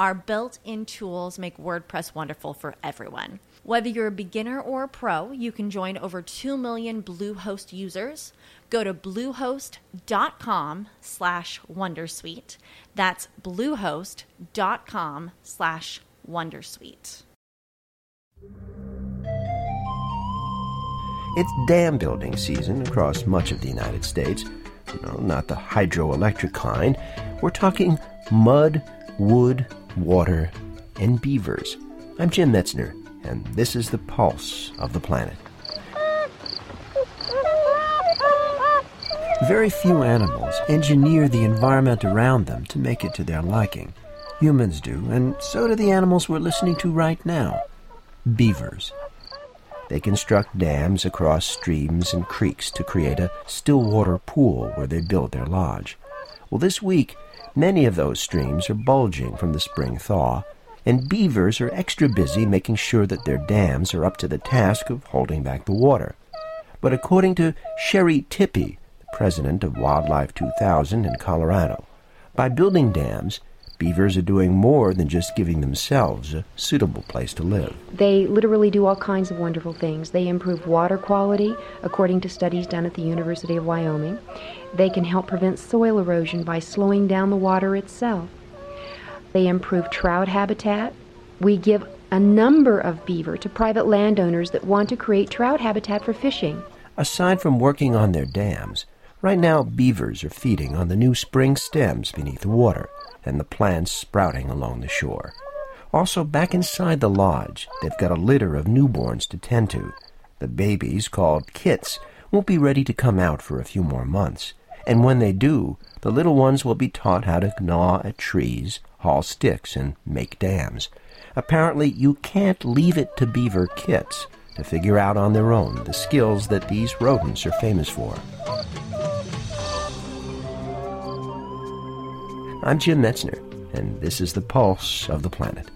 Our built in tools make WordPress wonderful for everyone. Whether you're a beginner or a pro, you can join over 2 million Bluehost users. Go to bluehost.com slash wondersuite. That's bluehost.com slash wondersuite. It's dam building season across much of the United States. No, not the hydroelectric kind. We're talking mud, wood, water, and beavers. I'm Jim Metzner, and this is the pulse of the planet. Very few animals engineer the environment around them to make it to their liking. Humans do, and so do the animals we're listening to right now beavers. They construct dams across streams and creeks to create a still water pool where they build their lodge. Well, this week, Many of those streams are bulging from the spring thaw, and beavers are extra busy making sure that their dams are up to the task of holding back the water. But according to Sherri Tippie, president of Wildlife 2000 in Colorado, by building dams, beavers are doing more than just giving themselves a suitable place to live. They literally do all kinds of wonderful things. They improve water quality, according to studies done at the University of Wyoming. They can help prevent soil erosion by slowing down the water itself. They improve trout habitat. We give a number of beaver to private landowners that want to create trout habitat for fishing. Aside from working on their dams, right now beavers are feeding on the new spring stems beneath the water and the plants sprouting along the shore. Also, back inside the lodge, they've got a litter of newborns to tend to. The babies, called kits, won't be ready to come out for a few more months, and when they do, the little ones will be taught how to gnaw at trees, haul sticks, and make dams. Apparently, you can't leave it to beaver kits to figure out on their own the skills that these rodents are famous for. I'm Jim Metzner, and this is the pulse of the planet.